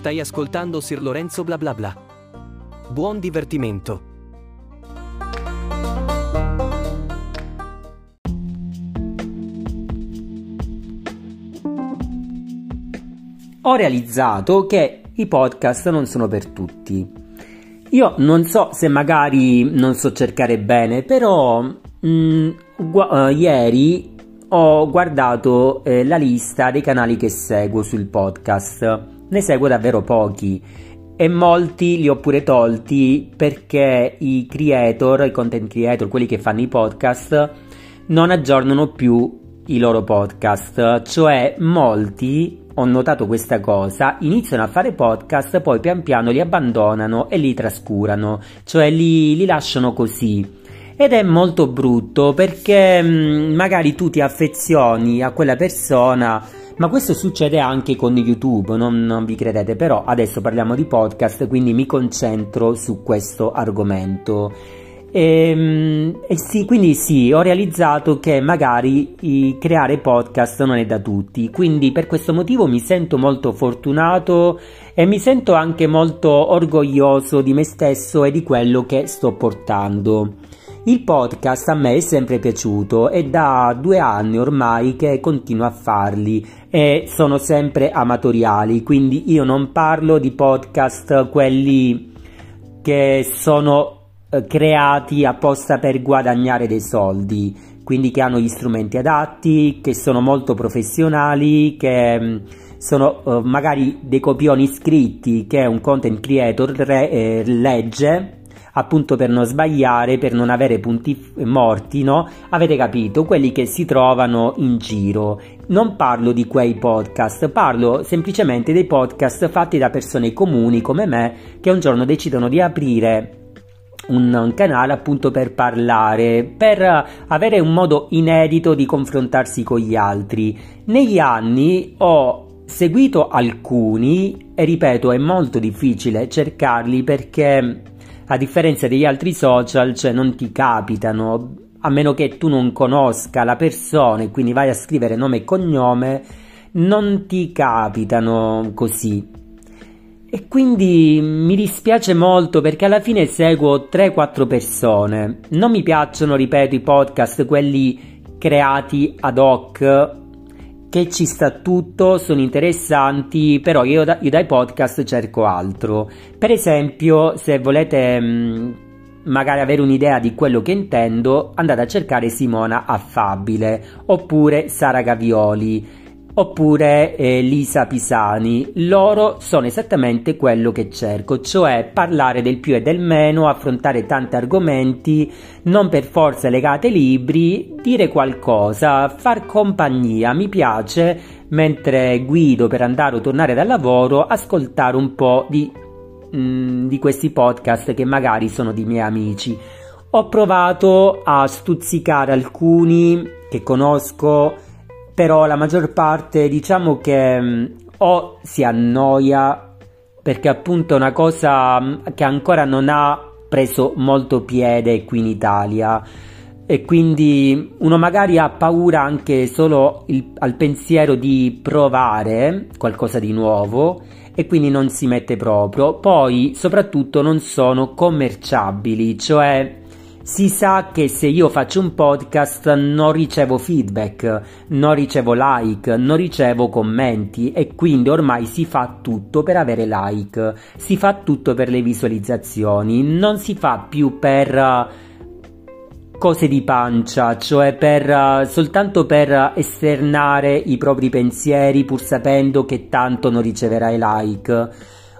Stai ascoltando Sir Lorenzo bla bla bla. Buon divertimento. Ho realizzato che i podcast non sono per tutti. Io non so se magari non so cercare bene, però mh, mm, gu- uh, ieri ho guardato eh, la lista dei canali che seguo sul podcast. Ne seguo davvero pochi. E molti li ho pure tolti perché i creator, i content creator, quelli che fanno i podcast, non aggiornano più i loro podcast, cioè molti ho notato questa cosa, iniziano a fare podcast, poi pian piano li abbandonano e li trascurano, cioè li, li lasciano così. Ed è molto brutto perché mm, magari tu ti affezioni a quella persona, ma questo succede anche con YouTube, non, non vi credete, però adesso parliamo di podcast, quindi mi concentro su questo argomento. E, ehm, e, sì, quindi sì, ho realizzato che magari i, creare podcast non è da tutti, quindi per questo motivo mi sento molto fortunato e mi sento anche molto orgoglioso di me stesso e di quello che sto portando. Il podcast a me è sempre piaciuto e da due anni ormai che continuo a farli e sono sempre amatoriali, quindi io non parlo di podcast quelli che sono eh, creati apposta per guadagnare dei soldi, quindi che hanno gli strumenti adatti, che sono molto professionali, che mm, sono uh, magari dei copioni scritti che un content creator re, eh, legge appunto per non sbagliare, per non avere punti morti, no? Avete capito? Quelli che si trovano in giro. Non parlo di quei podcast, parlo semplicemente dei podcast fatti da persone comuni come me che un giorno decidono di aprire un, canale appunto per parlare, per avere un modo inedito di confrontarsi con gli altri. Negli anni ho seguito alcuni e ripeto è molto difficile cercarli perché a differenza degli altri social cioè non ti capitano a meno che tu non conosca la persona e quindi vai a scrivere nome e cognome non ti capitano così e quindi mi dispiace molto perché alla fine seguo 3-4 persone. Non mi piacciono, ripeto, i podcast, quelli creati ad hoc, che ci sta tutto, sono interessanti, però io, da, io dai podcast cerco altro. Per esempio, se volete... Mh, magari avere un'idea di quello che intendo, andate a cercare Simona Affabile oppure Sara Gavioli oppure eh, Lisa Pisani. Loro sono esattamente quello che cerco, cioè parlare del più e del meno, affrontare tanti argomenti, non per forza legate ai libri, dire qualcosa, far compagnia. Mi piace mentre guido per andare o tornare dal lavoro ascoltare un po' di, mm, di questi podcast che magari sono di miei amici. Ho provato a stuzzicare alcuni che conosco però la maggior parte diciamo che mm, o si annoia perché appunto è una cosa mm, che ancora non ha preso molto piede qui in Italia e quindi uno magari ha paura anche solo il, al pensiero di provare qualcosa di nuovo e quindi non si mette proprio. Poi soprattutto non sono commerciabili, cioè si sa che se io faccio un podcast non ricevo feedback, non ricevo like, non ricevo commenti e quindi ormai si fa tutto per avere like, si fa tutto per le visualizzazioni, non si fa più per uh, cose di pancia, cioè per, uh, soltanto per esternare i propri pensieri pur sapendo che tanto non riceverai like.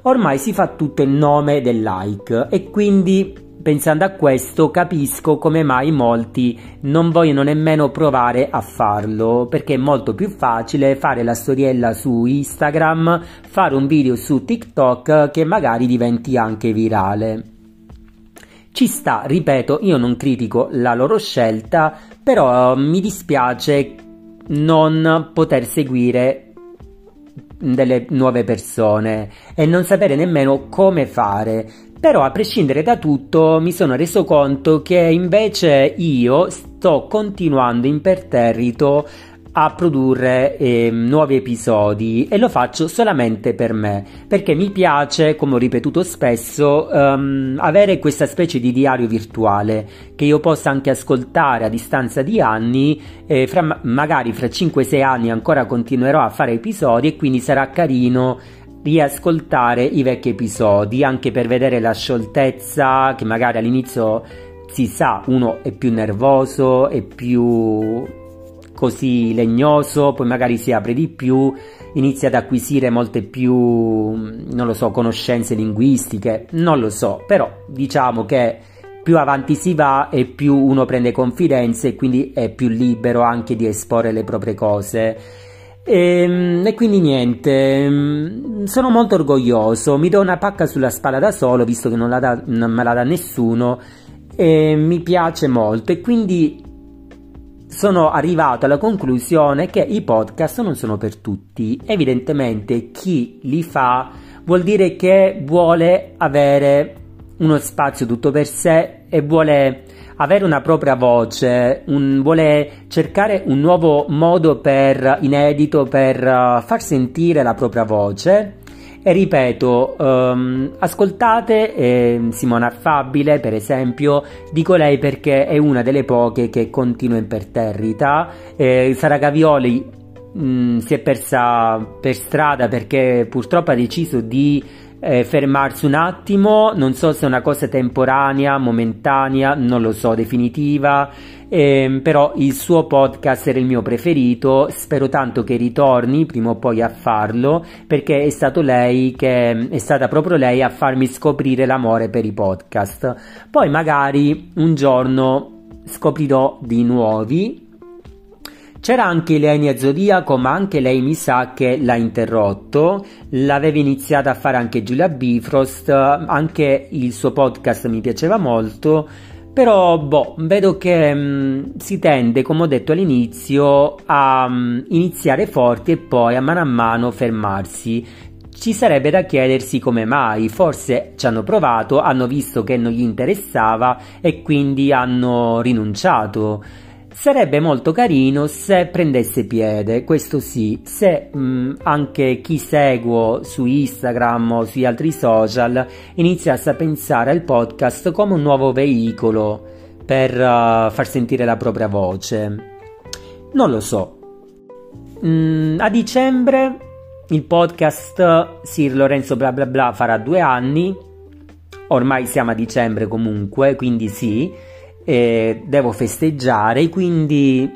Ormai si fa tutto in nome del like e quindi Pensando a questo capisco come mai molti non vogliono nemmeno provare a farlo perché è molto più facile fare la storiella su Instagram, fare un video su TikTok che magari diventi anche virale. Ci sta, ripeto, io non critico la loro scelta, però mi dispiace non poter seguire delle nuove persone e non sapere nemmeno come fare però a prescindere da tutto mi sono reso conto che invece io sto continuando imperterrito a produrre eh, nuovi episodi e lo faccio solamente per me perché mi piace, come ho ripetuto spesso, um, avere questa specie di diario virtuale che io possa anche ascoltare a distanza di anni e fra, magari fra 5-6 anni ancora continuerò a fare episodi e quindi sarà carino riascoltare i vecchi episodi anche per vedere la scioltezza che magari all'inizio si sa uno è più nervoso è più così legnoso, poi magari si apre di più, inizia ad acquisire molte più, non lo so, conoscenze linguistiche, non lo so, però diciamo che più avanti si va e più uno prende confidenza e quindi è più libero anche di esporre le proprie cose. E, ehm, e, quindi niente, sono molto orgoglioso, mi do una pacca sulla spalla da solo, visto che non, la da, non me la dà nessuno, e mi piace molto e quindi sono arrivato alla conclusione che i podcast non sono per tutti. Evidentemente chi li fa vuol dire che vuole avere uno spazio tutto per sé e vuole avere una propria voce, un, vuole cercare un nuovo modo per inedito per uh, far sentire la propria voce e ripeto, um, ascoltate eh, Simona Affabile, per esempio, dico lei perché è una delle poche che continua imperterrita. Eh, Sara Gavioli mh, mm, si è persa per strada perché purtroppo ha deciso di eh, fermarsi un attimo, non so se è una cosa temporanea, momentanea, non lo so, definitiva, eh, però il suo podcast era il mio preferito, spero tanto che ritorni prima o poi a farlo, perché è stato lei che è stata proprio lei a farmi scoprire l'amore per i podcast. Poi magari un giorno scoprirò di nuovi c'era anche Ilenia Zodiaco, ma anche lei mi sa che l'ha interrotto. L'aveva iniziata a fare anche Giulia Bifrost, anche il suo podcast mi piaceva molto. Però, boh, vedo che mh, mm, si tende, come ho detto all'inizio, a mh, mm, iniziare forti e poi a mano a mano fermarsi. Ci sarebbe da chiedersi come mai, forse ci hanno provato, hanno visto che non gli interessava e quindi hanno rinunciato. Sarebbe molto carino se prendesse piede, questo sì, se mh, mm, anche chi seguo su Instagram o sui altri social iniziasse a pensare al podcast come un nuovo veicolo per uh, far sentire la propria voce. Non lo so. Mm, a dicembre il podcast Sir Lorenzo bla bla bla farà due anni, ormai siamo a dicembre comunque, quindi sì e devo festeggiare, quindi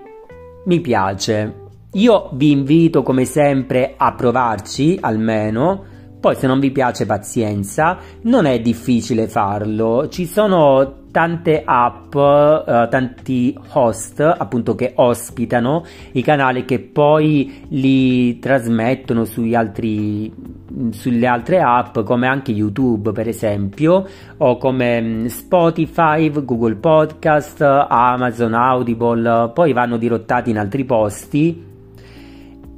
mi piace. Io vi invito come sempre a provarci almeno, poi se non vi piace pazienza, non è difficile farlo, ci sono tante app, uh, tanti host appunto che ospitano i canali che poi li trasmettono altri, sulle altre app come anche YouTube per esempio o come mm, Spotify, Google Podcast, Amazon Audible, poi vanno dirottati in altri posti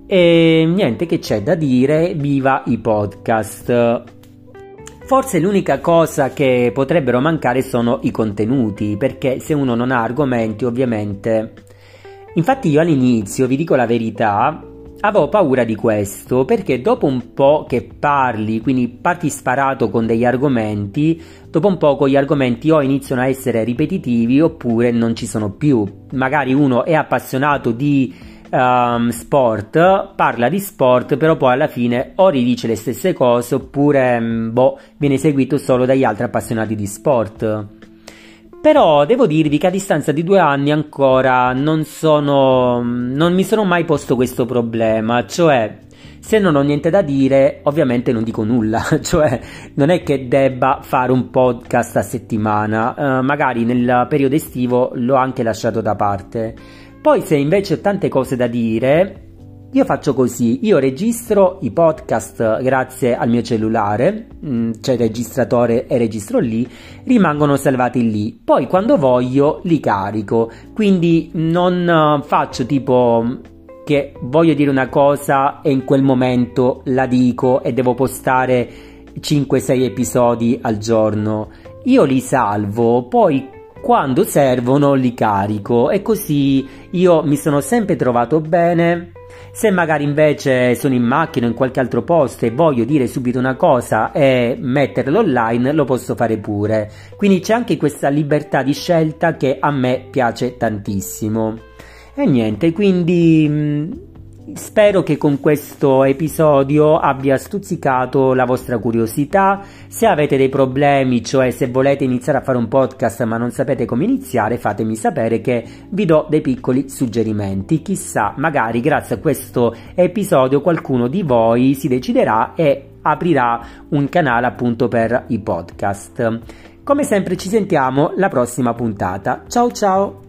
e niente che c'è da dire, viva i podcast. Forse l'unica cosa che potrebbero mancare sono i contenuti, perché se uno non ha argomenti, ovviamente. Infatti, io all'inizio, vi dico la verità, avevo paura di questo, perché dopo un po' che parli, quindi parti sparato con degli argomenti, dopo un po' quegli argomenti o iniziano a essere ripetitivi oppure non ci sono più. Magari uno è appassionato di um, sport, parla di sport, però poi alla fine o ridice le stesse cose oppure um, boh, viene seguito solo dagli altri appassionati di sport. Però devo dirvi che a distanza di due anni ancora non sono. non mi sono mai posto questo problema, cioè se non ho niente da dire, ovviamente non dico nulla, cioè non è che debba fare un podcast a settimana, uh, magari nel periodo estivo l'ho anche lasciato da parte. Poi se invece ho tante cose da dire, io faccio così, io registro i podcast grazie al mio cellulare, mm, c'è il registratore e registro lì, rimangono salvati lì, poi quando voglio li carico, quindi non faccio tipo che voglio dire una cosa e in quel momento la dico e devo postare 5-6 episodi al giorno, io li salvo, poi quando servono li carico e così io mi sono sempre trovato bene. Se magari invece sono in macchina o in qualche altro posto e voglio dire subito una cosa e metterlo online, lo posso fare pure. Quindi c'è anche questa libertà di scelta che a me piace tantissimo. E niente, quindi mm, Spero che con questo episodio abbia stuzzicato la vostra curiosità. Se avete dei problemi, cioè se volete iniziare a fare un podcast ma non sapete come iniziare, fatemi sapere che vi do dei piccoli suggerimenti. Chissà, magari grazie a questo episodio qualcuno di voi si deciderà e aprirà un canale appunto per i podcast. Come sempre ci sentiamo la prossima puntata. Ciao ciao!